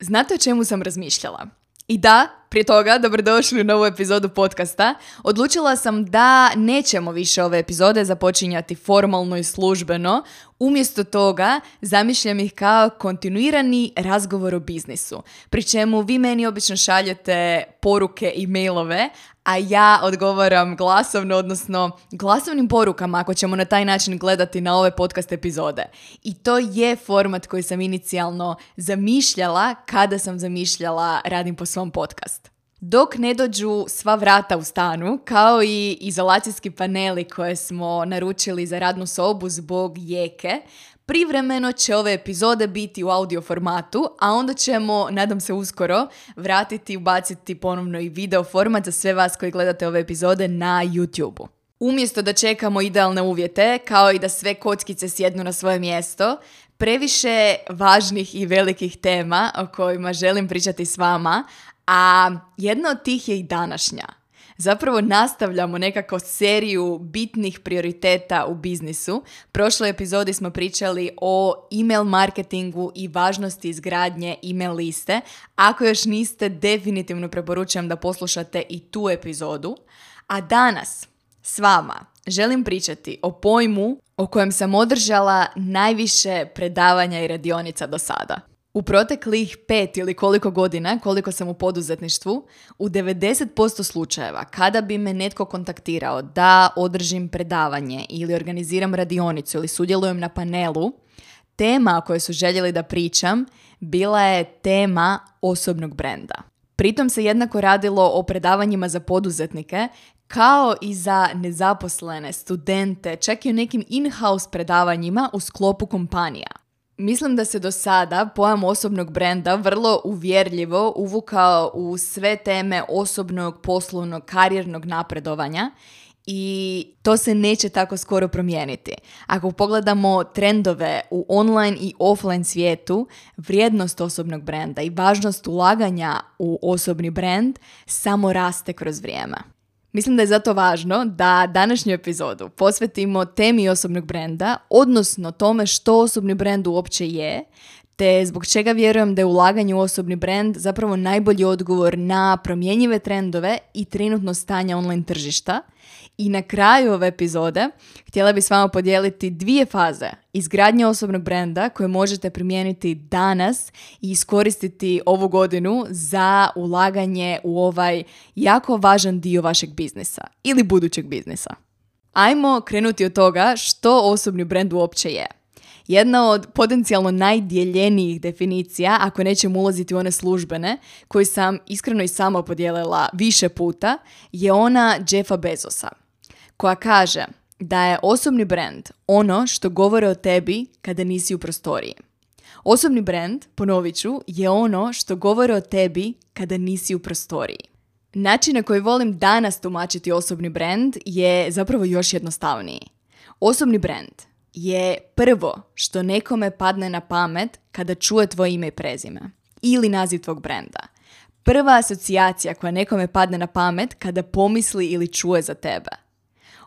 Znate o čemu sam razmišljala? I da, prije toga, dobrodošli u novu epizodu podcasta. Odlučila sam da nećemo više ove epizode započinjati formalno i službeno. Umjesto toga, zamišljam ih kao kontinuirani razgovor o biznisu. Pri čemu vi meni obično šaljete poruke i mailove, a ja odgovaram glasovno, odnosno glasovnim porukama ako ćemo na taj način gledati na ove podcast epizode. I to je format koji sam inicijalno zamišljala kada sam zamišljala Radim po svom podcast. Dok ne dođu sva vrata u stanu, kao i izolacijski paneli koje smo naručili za radnu sobu zbog jeke, Privremeno će ove epizode biti u audio formatu, a onda ćemo, nadam se uskoro, vratiti i ubaciti ponovno i video format za sve vas koji gledate ove epizode na YouTube-u. Umjesto da čekamo idealne uvjete, kao i da sve kockice sjednu na svoje mjesto, previše važnih i velikih tema o kojima želim pričati s vama, a jedna od tih je i današnja – zapravo nastavljamo nekako seriju bitnih prioriteta u biznisu. Prošloj epizodi smo pričali o email marketingu i važnosti izgradnje email liste. Ako još niste, definitivno preporučujem da poslušate i tu epizodu. A danas s vama želim pričati o pojmu o kojem sam održala najviše predavanja i radionica do sada. U proteklih pet ili koliko godina, koliko sam u poduzetništvu, u 90% slučajeva kada bi me netko kontaktirao da održim predavanje ili organiziram radionicu ili sudjelujem na panelu, tema o kojoj su željeli da pričam bila je tema osobnog brenda. Pritom se jednako radilo o predavanjima za poduzetnike kao i za nezaposlene, studente, čak i o nekim in-house predavanjima u sklopu kompanija. Mislim da se do sada pojam osobnog brenda vrlo uvjerljivo uvukao u sve teme osobnog, poslovnog, karijernog napredovanja i to se neće tako skoro promijeniti. Ako pogledamo trendove u online i offline svijetu, vrijednost osobnog brenda i važnost ulaganja u osobni brend samo raste kroz vrijeme. Mislim da je zato važno da današnju epizodu posvetimo temi osobnog brenda, odnosno tome što osobni brend uopće je, te zbog čega vjerujem da je ulaganje u osobni brend zapravo najbolji odgovor na promjenjive trendove i trenutno stanje online tržišta – i na kraju ove epizode htjela bih s vama podijeliti dvije faze izgradnje osobnog brenda koje možete primijeniti danas i iskoristiti ovu godinu za ulaganje u ovaj jako važan dio vašeg biznisa ili budućeg biznisa. Ajmo krenuti od toga što osobni brend uopće je. Jedna od potencijalno najdjeljenijih definicija, ako nećemo ulaziti u one službene, koju sam iskreno i sama podijelila više puta, je ona Jeffa Bezosa koja kaže da je osobni brand ono što govore o tebi kada nisi u prostoriji. Osobni brand, ponovit ću, je ono što govore o tebi kada nisi u prostoriji. Način na koji volim danas tumačiti osobni brand je zapravo još jednostavniji. Osobni brand je prvo što nekome padne na pamet kada čuje tvoje ime i prezime ili naziv tvog brenda. Prva asocijacija koja nekome padne na pamet kada pomisli ili čuje za tebe.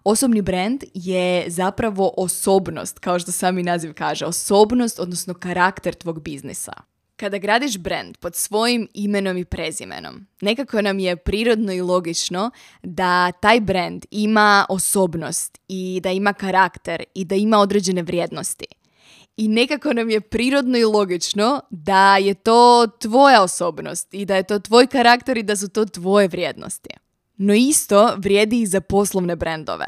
Osobni brand je zapravo osobnost, kao što sami naziv kaže, osobnost, odnosno karakter tvog biznisa. Kada gradiš brand pod svojim imenom i prezimenom, nekako nam je prirodno i logično da taj brand ima osobnost i da ima karakter i da ima određene vrijednosti. I nekako nam je prirodno i logično da je to tvoja osobnost i da je to tvoj karakter i da su to tvoje vrijednosti. No isto vrijedi i za poslovne brendove.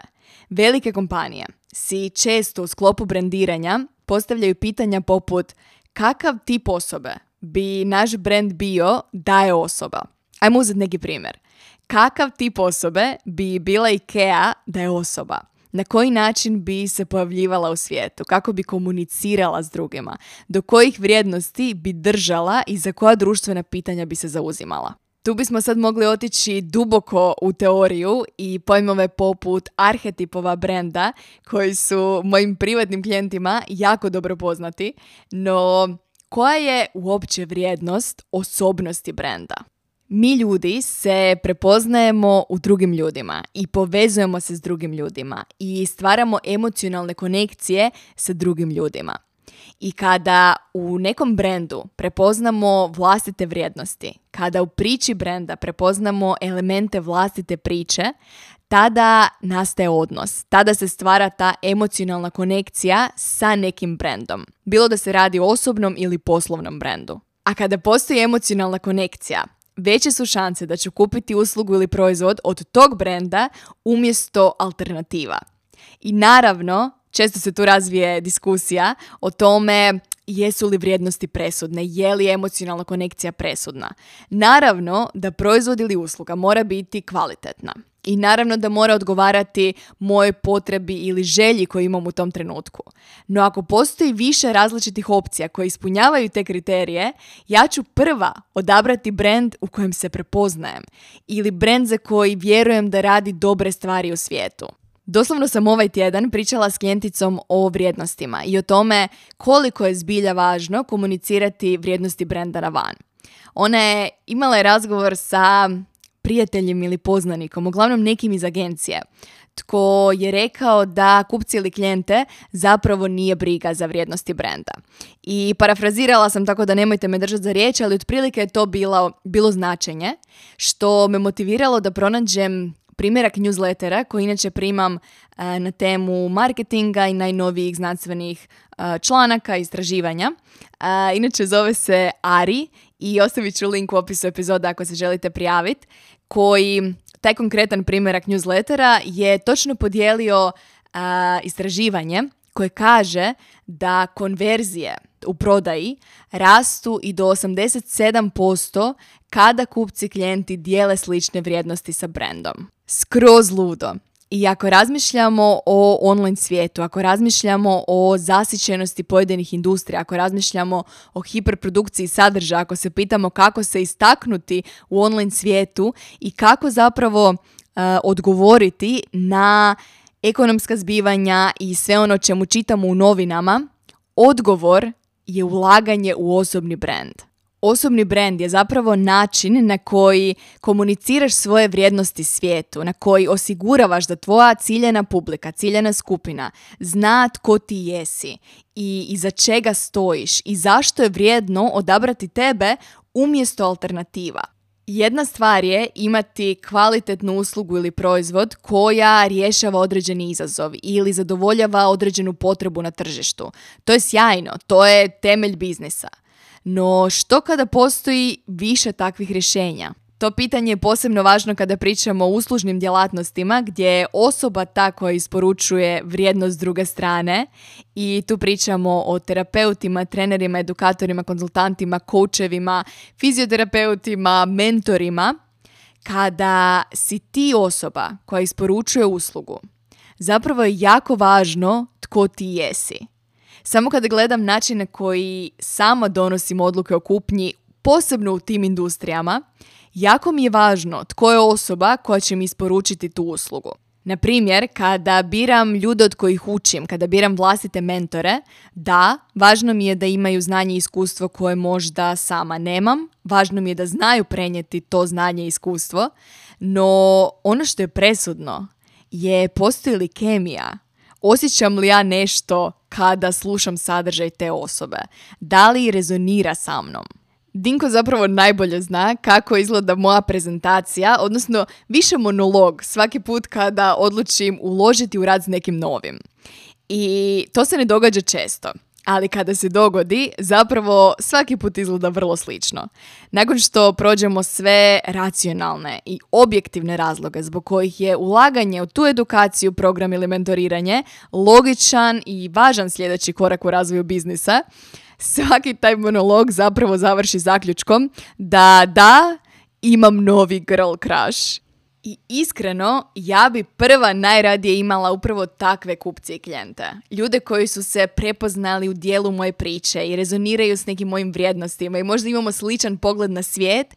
Velike kompanije si često u sklopu brendiranja postavljaju pitanja poput kakav tip osobe bi naš brand bio da je osoba. Ajmo uzeti neki primjer. Kakav tip osobe bi bila IKEA da je osoba? na koji način bi se pojavljivala u svijetu, kako bi komunicirala s drugima, do kojih vrijednosti bi držala i za koja društvena pitanja bi se zauzimala. Tu bismo sad mogli otići duboko u teoriju i pojmove poput arhetipova brenda koji su mojim privatnim klijentima jako dobro poznati, no koja je uopće vrijednost osobnosti brenda? Mi ljudi se prepoznajemo u drugim ljudima i povezujemo se s drugim ljudima i stvaramo emocionalne konekcije sa drugim ljudima. I kada u nekom brendu prepoznamo vlastite vrijednosti, kada u priči brenda prepoznamo elemente vlastite priče, tada nastaje odnos, tada se stvara ta emocionalna konekcija sa nekim brendom. Bilo da se radi o osobnom ili poslovnom brendu. A kada postoji emocionalna konekcija, veće su šanse da ću kupiti uslugu ili proizvod od tog brenda umjesto alternativa. I naravno, često se tu razvije diskusija o tome jesu li vrijednosti presudne, je li emocionalna konekcija presudna. Naravno da proizvod ili usluga mora biti kvalitetna. I naravno da mora odgovarati mojoj potrebi ili želji koju imam u tom trenutku. No ako postoji više različitih opcija koje ispunjavaju te kriterije, ja ću prva odabrati brand u kojem se prepoznajem ili brand za koji vjerujem da radi dobre stvari u svijetu. Doslovno sam ovaj tjedan pričala s klijenticom o vrijednostima i o tome koliko je zbilja važno komunicirati vrijednosti brenda na van. Ona je imala razgovor sa prijateljem ili poznanikom, uglavnom nekim iz agencije, tko je rekao da kupci ili klijente zapravo nije briga za vrijednosti brenda. I parafrazirala sam tako da nemojte me držati za riječ, ali otprilike je to bilo, bilo značenje, što me motiviralo da pronađem primjerak newslettera koji inače primam e, na temu marketinga i najnovijih znanstvenih e, članaka i istraživanja. E, inače zove se Ari i ostavit ću link u opisu epizoda ako se želite prijaviti koji taj konkretan primjerak newslettera je točno podijelio istraživanje koje kaže da konverzije u prodaji rastu i do 87% kada kupci klijenti dijele slične vrijednosti sa brendom. Skroz ludo. I ako razmišljamo o online svijetu, ako razmišljamo o zasićenosti pojedinih industrija, ako razmišljamo o hiperprodukciji sadržaja, ako se pitamo kako se istaknuti u online svijetu i kako zapravo uh, odgovoriti na ekonomska zbivanja i sve ono čemu čitamo u novinama, odgovor je ulaganje u osobni brand. Osobni brand je zapravo način na koji komuniciraš svoje vrijednosti svijetu, na koji osiguravaš da tvoja ciljena publika, ciljena skupina zna tko ti jesi i iza čega stojiš i zašto je vrijedno odabrati tebe umjesto alternativa. Jedna stvar je imati kvalitetnu uslugu ili proizvod koja rješava određeni izazov ili zadovoljava određenu potrebu na tržištu. To je sjajno, to je temelj biznisa. No što kada postoji više takvih rješenja? To pitanje je posebno važno kada pričamo o uslužnim djelatnostima gdje je osoba ta koja isporučuje vrijednost druge strane i tu pričamo o terapeutima, trenerima, edukatorima, konzultantima, koučevima, fizioterapeutima, mentorima. Kada si ti osoba koja isporučuje uslugu, zapravo je jako važno tko ti jesi. Samo kada gledam način na koji sama donosim odluke o kupnji, posebno u tim industrijama, jako mi je važno tko je osoba koja će mi isporučiti tu uslugu. Na primjer, kada biram ljude od kojih učim, kada biram vlastite mentore, da, važno mi je da imaju znanje i iskustvo koje možda sama nemam, važno mi je da znaju prenijeti to znanje i iskustvo, no ono što je presudno je postoji li kemija, osjećam li ja nešto kada slušam sadržaj te osobe, da li rezonira sa mnom. Dinko zapravo najbolje zna kako izgleda moja prezentacija, odnosno više monolog svaki put kada odlučim uložiti u rad s nekim novim. I to se ne događa često ali kada se dogodi, zapravo svaki put izgleda vrlo slično. Nakon što prođemo sve racionalne i objektivne razloge zbog kojih je ulaganje u tu edukaciju, program ili mentoriranje logičan i važan sljedeći korak u razvoju biznisa, svaki taj monolog zapravo završi zaključkom da da, imam novi girl crush. I iskreno, ja bi prva najradije imala upravo takve kupce i klijente. Ljude koji su se prepoznali u dijelu moje priče i rezoniraju s nekim mojim vrijednostima i možda imamo sličan pogled na svijet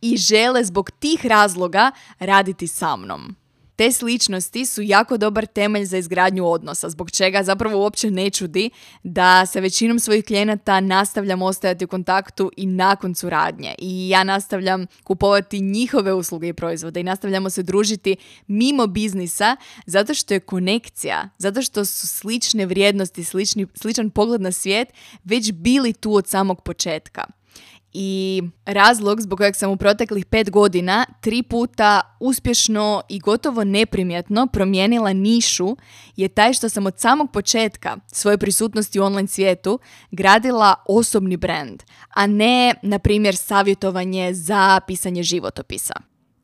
i žele zbog tih razloga raditi sa mnom. Te sličnosti su jako dobar temelj za izgradnju odnosa, zbog čega zapravo uopće ne čudi da sa većinom svojih klijenata nastavljam ostajati u kontaktu i nakon suradnje. I ja nastavljam kupovati njihove usluge i proizvode i nastavljamo se družiti mimo biznisa zato što je konekcija, zato što su slične vrijednosti, slični, sličan pogled na svijet već bili tu od samog početka. I razlog zbog kojeg sam u proteklih pet godina tri puta uspješno i gotovo neprimjetno promijenila nišu je taj što sam od samog početka svoje prisutnosti u online svijetu gradila osobni brand, a ne, na primjer, savjetovanje za pisanje životopisa.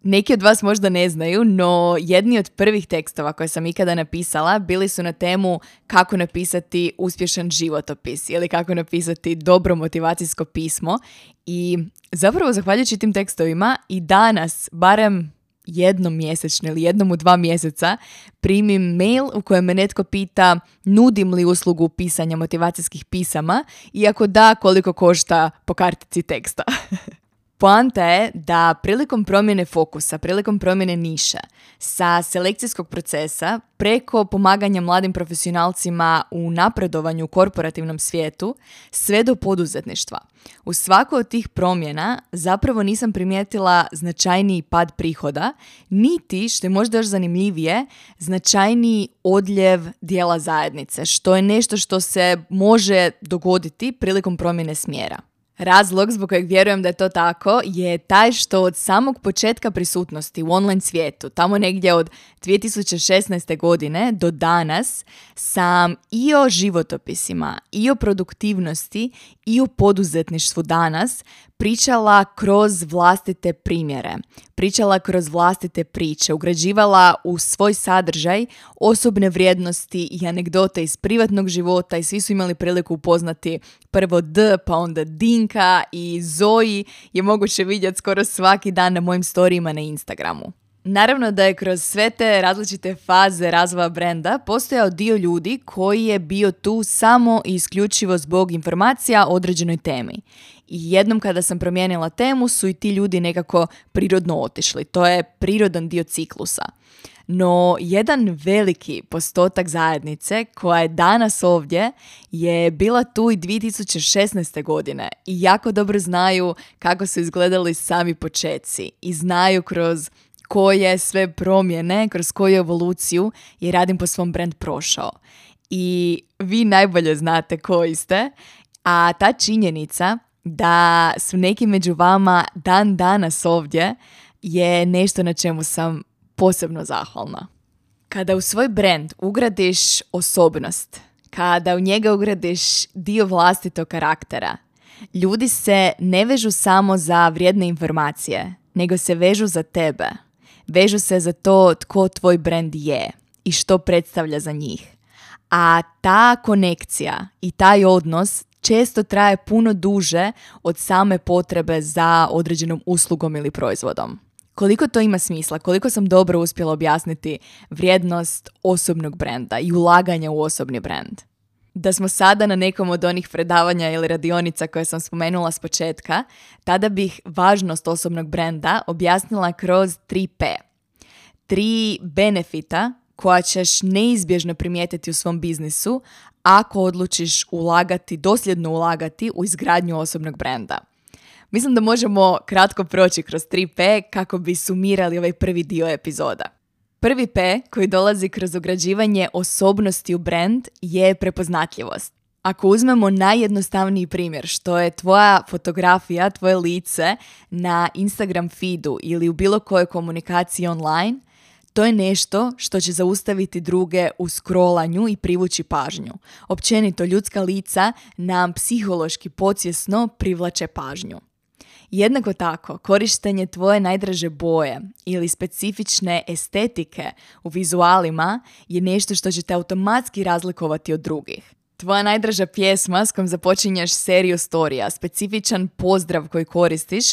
Neki od vas možda ne znaju, no jedni od prvih tekstova koje sam ikada napisala bili su na temu kako napisati uspješan životopis ili kako napisati dobro motivacijsko pismo i zapravo zahvaljujući tim tekstovima i danas, barem jednom mjesečno ili jednom u dva mjeseca primim mail u kojem me netko pita nudim li uslugu pisanja motivacijskih pisama i ako da koliko košta po kartici teksta. Poanta je da prilikom promjene fokusa, prilikom promjene niša, sa selekcijskog procesa preko pomaganja mladim profesionalcima u napredovanju u korporativnom svijetu, sve do poduzetništva. U svakoj od tih promjena zapravo nisam primijetila značajniji pad prihoda, niti, što je možda još zanimljivije, značajniji odljev dijela zajednice, što je nešto što se može dogoditi prilikom promjene smjera. Razlog zbog kojeg vjerujem da je to tako je taj što od samog početka prisutnosti u online svijetu, tamo negdje od 2016. godine do danas, sam i o životopisima, i o produktivnosti, i o poduzetništvu danas pričala kroz vlastite primjere, pričala kroz vlastite priče, ugrađivala u svoj sadržaj osobne vrijednosti i anegdote iz privatnog života i svi su imali priliku upoznati prvo D, pa onda Dinka i Zoji je moguće vidjeti skoro svaki dan na mojim storijima na Instagramu. Naravno da je kroz sve te različite faze razvoja brenda postojao dio ljudi koji je bio tu samo i isključivo zbog informacija o određenoj temi. I jednom kada sam promijenila temu su i ti ljudi nekako prirodno otišli. To je prirodan dio ciklusa. No, jedan veliki postotak zajednice koja je danas ovdje je bila tu i 2016. godine i jako dobro znaju kako su izgledali sami počeci i znaju kroz koje sve promjene, kroz koju evoluciju je Radim po svom brand prošao. I vi najbolje znate koji ste, a ta činjenica da su neki među vama dan danas ovdje je nešto na čemu sam posebno zahvalna. Kada u svoj brand ugradiš osobnost, kada u njega ugradiš dio vlastitog karaktera, ljudi se ne vežu samo za vrijedne informacije, nego se vežu za tebe – vežu se za to tko tvoj brand je i što predstavlja za njih. A ta konekcija i taj odnos često traje puno duže od same potrebe za određenom uslugom ili proizvodom. Koliko to ima smisla, koliko sam dobro uspjela objasniti vrijednost osobnog brenda i ulaganja u osobni brand da smo sada na nekom od onih predavanja ili radionica koje sam spomenula s početka, tada bih važnost osobnog brenda objasnila kroz 3P. Tri benefita koja ćeš neizbježno primijetiti u svom biznisu ako odlučiš ulagati, dosljedno ulagati u izgradnju osobnog brenda. Mislim da možemo kratko proći kroz 3P kako bi sumirali ovaj prvi dio epizoda. Prvi P koji dolazi kroz ugrađivanje osobnosti u brand je prepoznatljivost. Ako uzmemo najjednostavniji primjer, što je tvoja fotografija, tvoje lice na Instagram feedu ili u bilo kojoj komunikaciji online, to je nešto što će zaustaviti druge u scrollanju i privući pažnju. Općenito, ljudska lica nam psihološki podsvjesno privlače pažnju. Jednako tako, korištenje tvoje najdraže boje ili specifične estetike u vizualima je nešto što će te automatski razlikovati od drugih. Tvoja najdraža pjesma s kojom započinješ seriju storija, specifičan pozdrav koji koristiš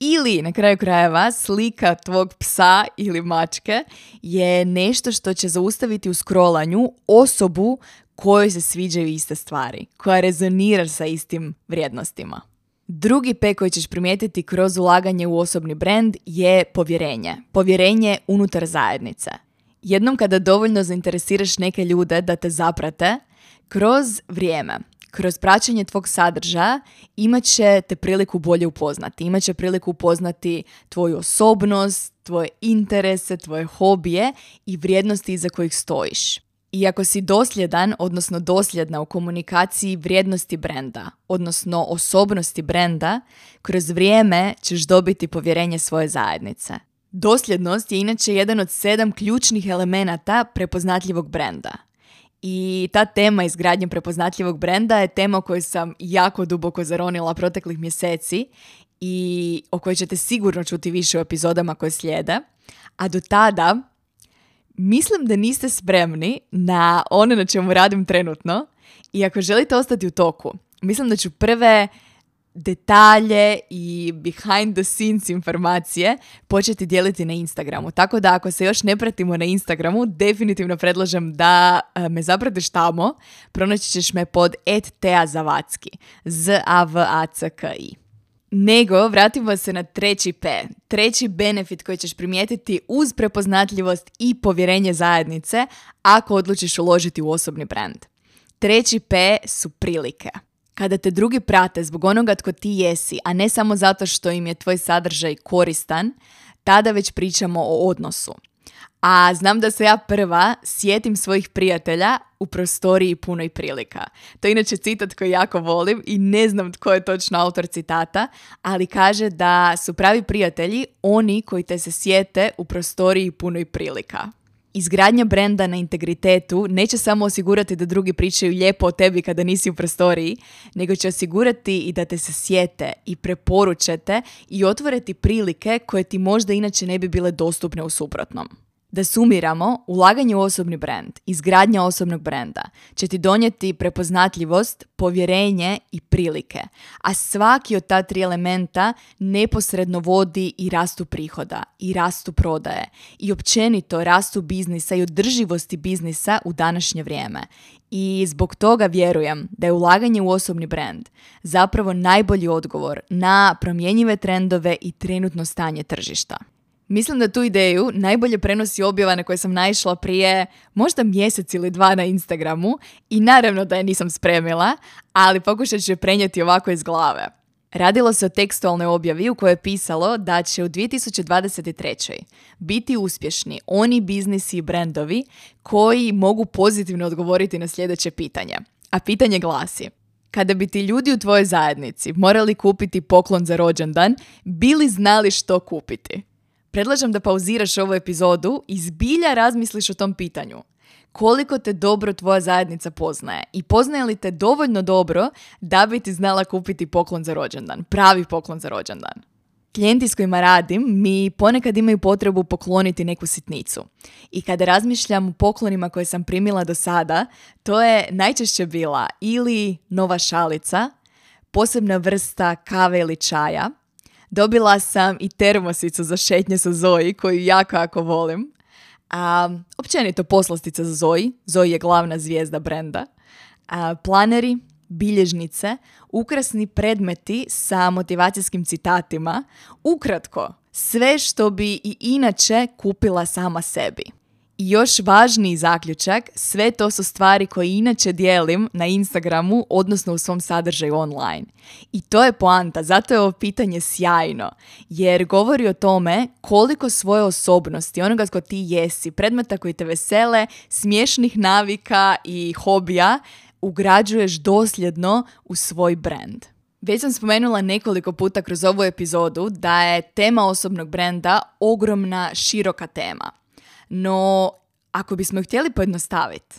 ili na kraju krajeva slika tvog psa ili mačke je nešto što će zaustaviti u scrollanju osobu kojoj se sviđaju iste stvari, koja rezonira sa istim vrijednostima. Drugi P koji ćeš primijetiti kroz ulaganje u osobni brand je povjerenje. Povjerenje unutar zajednice. Jednom kada dovoljno zainteresiraš neke ljude da te zaprate, kroz vrijeme, kroz praćenje tvog sadržaja imat će te priliku bolje upoznati. Imat će priliku upoznati tvoju osobnost, tvoje interese, tvoje hobije i vrijednosti iza kojih stojiš. I ako si dosljedan, odnosno dosljedna u komunikaciji vrijednosti brenda, odnosno osobnosti brenda, kroz vrijeme ćeš dobiti povjerenje svoje zajednice. Dosljednost je inače jedan od sedam ključnih elemenata prepoznatljivog brenda. I ta tema izgradnje prepoznatljivog brenda je tema o kojoj sam jako duboko zaronila proteklih mjeseci i o kojoj ćete sigurno čuti više u epizodama koje slijede. A do tada mislim da niste spremni na ono na čemu radim trenutno i ako želite ostati u toku, mislim da ću prve detalje i behind the scenes informacije početi dijeliti na Instagramu. Tako da ako se još ne pratimo na Instagramu, definitivno predlažem da e, me zapratiš tamo. Pronaći ćeš me pod @teazavacki. Z A V A C K I. Nego, vratimo se na treći P. Treći benefit koji ćeš primijetiti uz prepoznatljivost i povjerenje zajednice ako odlučiš uložiti u osobni brand. Treći P su prilike. Kada te drugi prate zbog onoga tko ti jesi, a ne samo zato što im je tvoj sadržaj koristan, tada već pričamo o odnosu. A znam da se ja prva sjetim svojih prijatelja u prostoriji punoj prilika. To je inače citat koji jako volim i ne znam tko je točno autor citata, ali kaže da su pravi prijatelji oni koji te se sjete u prostoriji punoj prilika. Izgradnja brenda na integritetu neće samo osigurati da drugi pričaju lijepo o tebi kada nisi u prostoriji, nego će osigurati i da te se sjete i preporučete i otvoreti prilike koje ti možda inače ne bi bile dostupne u suprotnom. Da sumiramo, ulaganje u osobni brand, izgradnja osobnog brenda će ti donijeti prepoznatljivost, povjerenje i prilike, a svaki od ta tri elementa neposredno vodi i rastu prihoda, i rastu prodaje, i općenito rastu biznisa i održivosti biznisa u današnje vrijeme. I zbog toga vjerujem da je ulaganje u osobni brand zapravo najbolji odgovor na promjenjive trendove i trenutno stanje tržišta. Mislim da tu ideju najbolje prenosi objava na koje sam naišla prije možda mjesec ili dva na Instagramu i naravno da je nisam spremila, ali pokušat ću je prenijeti ovako iz glave. Radilo se o tekstualnoj objavi u kojoj je pisalo da će u 2023. biti uspješni oni biznisi i brendovi koji mogu pozitivno odgovoriti na sljedeće pitanje. A pitanje glasi, kada bi ti ljudi u tvojoj zajednici morali kupiti poklon za rođendan, bili znali što kupiti? Predlažem da pauziraš ovu epizodu i zbilja razmisliš o tom pitanju. Koliko te dobro tvoja zajednica poznaje i poznaje li te dovoljno dobro da bi ti znala kupiti poklon za rođendan, pravi poklon za rođendan. Klijenti s kojima radim mi ponekad imaju potrebu pokloniti neku sitnicu. I kada razmišljam o poklonima koje sam primila do sada, to je najčešće bila ili nova šalica, posebna vrsta kave ili čaja, Dobila sam i termosicu za šetnje sa Zoji, koju jako, jako volim. A, općenito poslastica za Zoji. Zoji je glavna zvijezda brenda. A, planeri, bilježnice, ukrasni predmeti sa motivacijskim citatima. Ukratko, sve što bi i inače kupila sama sebi. Još važniji zaključak, sve to su stvari koje inače dijelim na Instagramu, odnosno u svom sadržaju online. I to je poanta, zato je ovo pitanje sjajno, jer govori o tome koliko svoje osobnosti, onoga tko ti jesi, predmeta koji te vesele, smiješnih navika i hobija, ugrađuješ dosljedno u svoj brand. Već sam spomenula nekoliko puta kroz ovu epizodu da je tema osobnog brenda ogromna, široka tema. No, ako bismo htjeli pojednostaviti,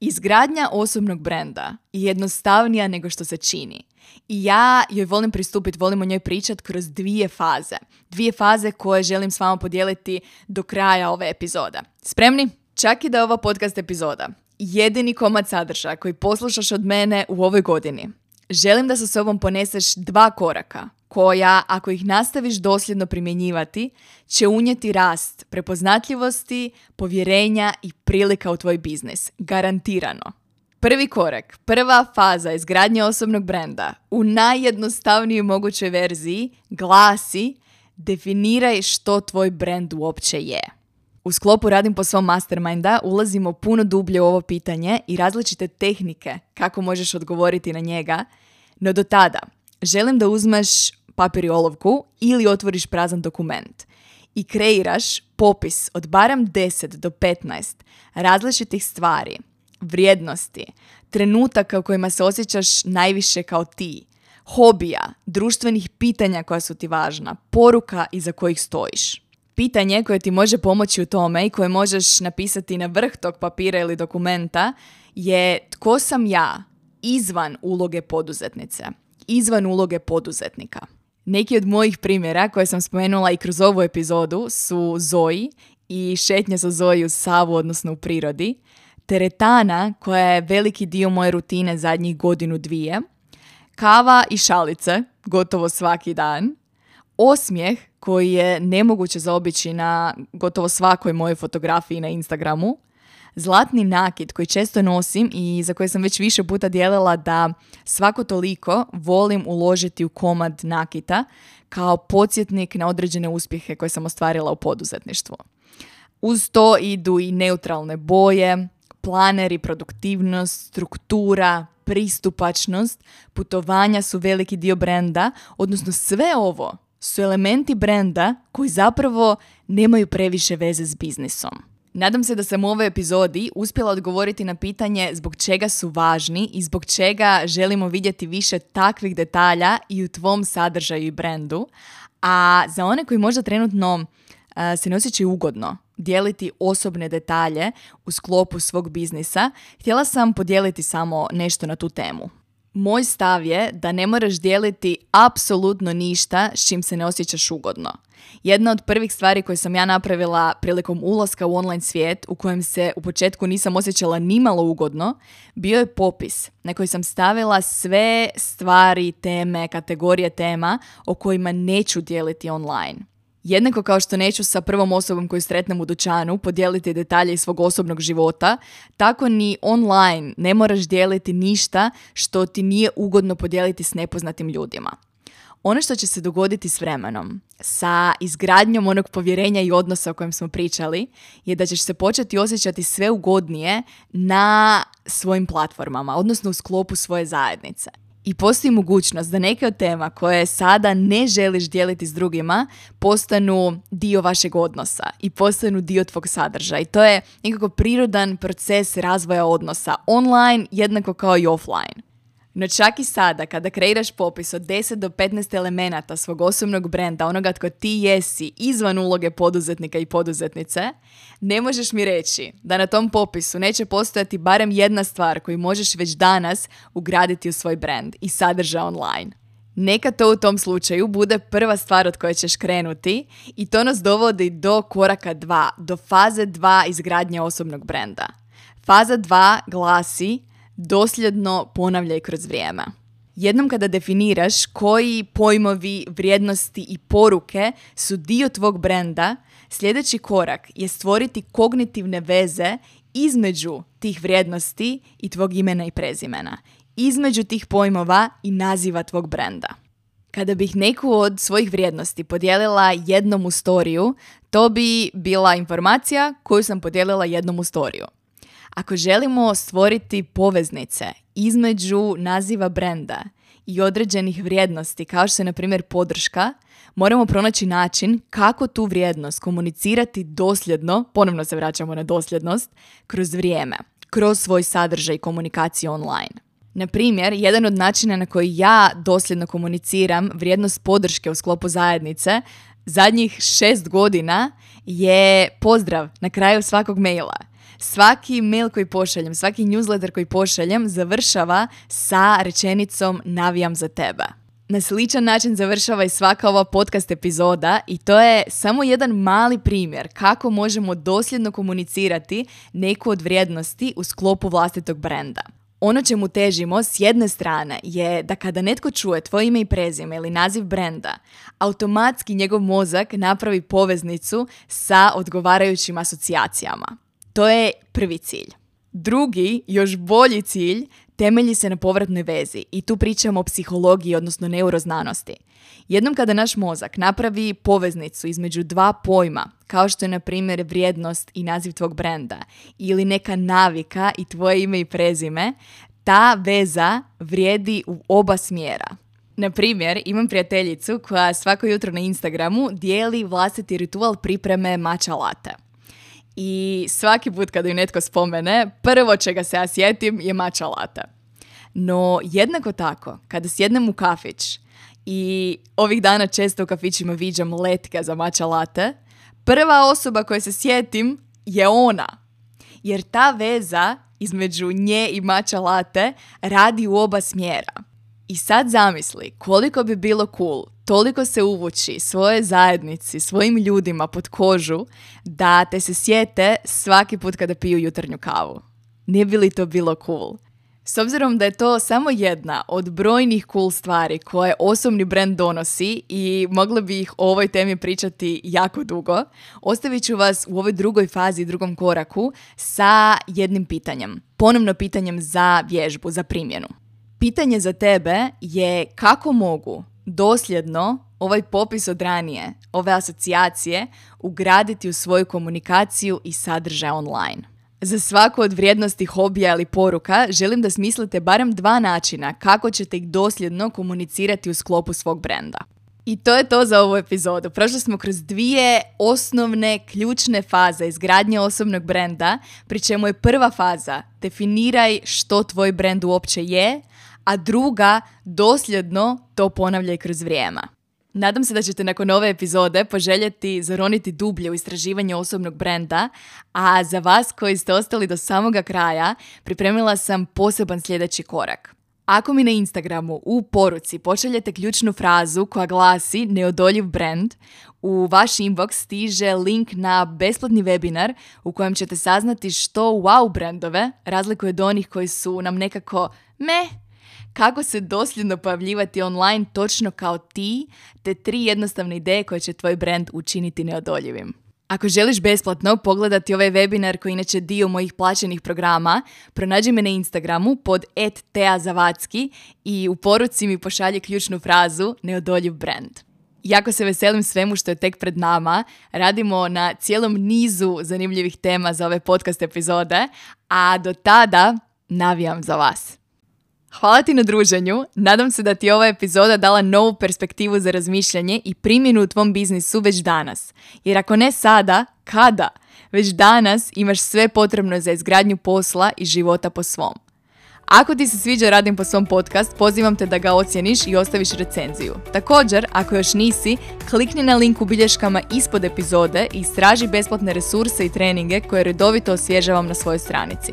izgradnja osobnog brenda je jednostavnija nego što se čini. I ja joj volim pristupiti, volim o njoj pričati kroz dvije faze. Dvije faze koje želim s vama podijeliti do kraja ove epizode. Spremni? Čak i da je ova podcast epizoda jedini komad sadržaja koji poslušaš od mene u ovoj godini. Želim da sa sobom poneseš dva koraka koja, ako ih nastaviš dosljedno primjenjivati, će unijeti rast prepoznatljivosti, povjerenja i prilika u tvoj biznis. Garantirano. Prvi korak, prva faza izgradnje osobnog brenda u najjednostavnijoj mogućoj verziji glasi definiraj što tvoj brand uopće je. U sklopu Radim po svom masterminda ulazimo puno dublje u ovo pitanje i različite tehnike kako možeš odgovoriti na njega, no do tada želim da uzmeš papir i olovku ili otvoriš prazan dokument i kreiraš popis od barem 10 do 15 različitih stvari, vrijednosti, trenutaka u kojima se osjećaš najviše kao ti, hobija, društvenih pitanja koja su ti važna, poruka iza kojih stojiš. Pitanje koje ti može pomoći u tome i koje možeš napisati na vrh tog papira ili dokumenta je tko sam ja izvan uloge poduzetnice, izvan uloge poduzetnika. Neki od mojih primjera koje sam spomenula i kroz ovu epizodu su Zoji i šetnje za Zoji u Savu, odnosno u prirodi, teretana koja je veliki dio moje rutine zadnjih godinu dvije, kava i šalice gotovo svaki dan, osmijeh koji je nemoguće zaobići na gotovo svakoj mojoj fotografiji na Instagramu, zlatni nakit koji često nosim i za koje sam već više puta dijelila da svako toliko volim uložiti u komad nakita kao podsjetnik na određene uspjehe koje sam ostvarila u poduzetništvu. Uz to idu i neutralne boje, planeri, produktivnost, struktura, pristupačnost, putovanja su veliki dio brenda, odnosno sve ovo su elementi brenda koji zapravo nemaju previše veze s biznisom. Nadam se da sam u ovoj epizodi uspjela odgovoriti na pitanje zbog čega su važni i zbog čega želimo vidjeti više takvih detalja i u tvom sadržaju i brendu. A za one koji možda trenutno se ne osjećaju ugodno dijeliti osobne detalje u sklopu svog biznisa, htjela sam podijeliti samo nešto na tu temu. Moj stav je da ne moraš dijeliti apsolutno ništa s čim se ne osjećaš ugodno. Jedna od prvih stvari koje sam ja napravila prilikom ulaska u online svijet, u kojem se u početku nisam osjećala nimalo ugodno, bio je popis na koji sam stavila sve stvari, teme, kategorije tema o kojima neću dijeliti online. Jednako kao što neću sa prvom osobom koju sretnem u dućanu podijeliti detalje iz svog osobnog života, tako ni online ne moraš dijeliti ništa što ti nije ugodno podijeliti s nepoznatim ljudima. Ono što će se dogoditi s vremenom, sa izgradnjom onog povjerenja i odnosa o kojem smo pričali, je da ćeš se početi osjećati sve ugodnije na svojim platformama, odnosno u sklopu svoje zajednice. I postoji mogućnost da neke od tema koje sada ne želiš dijeliti s drugima postanu dio vašeg odnosa i postanu dio tvog sadržaja. I to je nekako prirodan proces razvoja odnosa online jednako kao i offline. No čak i sada, kada kreiraš popis od 10 do 15 elemenata svog osobnog brenda, onoga tko ti jesi izvan uloge poduzetnika i poduzetnice, ne možeš mi reći da na tom popisu neće postojati barem jedna stvar koju možeš već danas ugraditi u svoj brand i sadrža online. Neka to u tom slučaju bude prva stvar od koje ćeš krenuti i to nas dovodi do koraka 2, do faze 2 izgradnje osobnog brenda. Faza 2 glasi dosljedno ponavljaj kroz vrijeme. Jednom kada definiraš koji pojmovi, vrijednosti i poruke su dio tvog brenda, sljedeći korak je stvoriti kognitivne veze između tih vrijednosti i tvog imena i prezimena, između tih pojmova i naziva tvog brenda. Kada bih neku od svojih vrijednosti podijelila jednom u storiju, to bi bila informacija koju sam podijelila jednom u storiju. Ako želimo stvoriti poveznice između naziva brenda i određenih vrijednosti, kao što je na primjer podrška, moramo pronaći način kako tu vrijednost komunicirati dosljedno, ponovno se vraćamo na dosljednost, kroz vrijeme, kroz svoj sadržaj komunikacije online. Na primjer, jedan od načina na koji ja dosljedno komuniciram vrijednost podrške u sklopu zajednice zadnjih šest godina je pozdrav na kraju svakog maila svaki mail koji pošaljem, svaki newsletter koji pošaljem završava sa rečenicom navijam za tebe. Na sličan način završava i svaka ova podcast epizoda i to je samo jedan mali primjer kako možemo dosljedno komunicirati neku od vrijednosti u sklopu vlastitog brenda. Ono čemu težimo s jedne strane je da kada netko čuje tvoje ime i prezime ili naziv brenda, automatski njegov mozak napravi poveznicu sa odgovarajućim asocijacijama. To je prvi cilj. Drugi, još bolji cilj temelji se na povratnoj vezi i tu pričamo o psihologiji, odnosno neuroznanosti. Jednom kada naš mozak napravi poveznicu između dva pojma, kao što je na primjer vrijednost i naziv tvog brenda, ili neka navika i tvoje ime i prezime, ta veza vrijedi u oba smjera. Na primjer, imam prijateljicu koja svako jutro na Instagramu dijeli vlastiti ritual pripreme mača late. I svaki put kada ju netko spomene, prvo čega se ja sjetim je mača lata. No, jednako tako, kada sjednem u kafić i ovih dana često u kafićima viđam letke za mača late, prva osoba koje se sjetim je ona. Jer ta veza između nje i mača late radi u oba smjera. I sad zamisli koliko bi bilo cool toliko se uvući svoje zajednici, svojim ljudima pod kožu da te se sjete svaki put kada piju jutarnju kavu. Nije bi li to bilo cool? S obzirom da je to samo jedna od brojnih cool stvari koje osobni brand donosi i mogli bi ih o ovoj temi pričati jako dugo, ostavit ću vas u ovoj drugoj fazi, drugom koraku sa jednim pitanjem. Ponovno pitanjem za vježbu, za primjenu. Pitanje za tebe je kako mogu dosljedno ovaj popis od ranije, ove asocijacije, ugraditi u svoju komunikaciju i sadržaj online. Za svaku od vrijednosti hobija ili poruka želim da smislite barem dva načina kako ćete ih dosljedno komunicirati u sklopu svog brenda. I to je to za ovu epizodu. Prošli smo kroz dvije osnovne, ključne faze izgradnje osobnog brenda, pri čemu je prva faza definiraj što tvoj brend uopće je, a druga dosljedno to ponavljaj kroz vrijeme. Nadam se da ćete nakon ove epizode poželjeti zaroniti dublje u istraživanje osobnog brenda, a za vas koji ste ostali do samoga kraja pripremila sam poseban sljedeći korak. Ako mi na Instagramu u poruci pošaljete ključnu frazu koja glasi neodoljiv brand, u vaš inbox stiže link na besplatni webinar u kojem ćete saznati što wow brandove razlikuje od onih koji su nam nekako meh kako se dosljedno pojavljivati online točno kao ti, te tri jednostavne ideje koje će tvoj brand učiniti neodoljivim. Ako želiš besplatno pogledati ovaj webinar koji inače dio mojih plaćenih programa, pronađi me na Instagramu pod @teazavacki i u poruci mi pošalji ključnu frazu neodoljiv brand. Jako se veselim svemu što je tek pred nama. Radimo na cijelom nizu zanimljivih tema za ove podcast epizode, a do tada navijam za vas. Hvala ti na druženju. Nadam se da ti ova epizoda dala novu perspektivu za razmišljanje i primjenu u tvom biznisu već danas. Jer ako ne sada, kada? Već danas imaš sve potrebno za izgradnju posla i života po svom. Ako ti se sviđa Radim po svom podcast, pozivam te da ga ocjeniš i ostaviš recenziju. Također, ako još nisi, klikni na link u bilješkama ispod epizode i istraži besplatne resurse i treninge koje redovito osvježavam na svojoj stranici.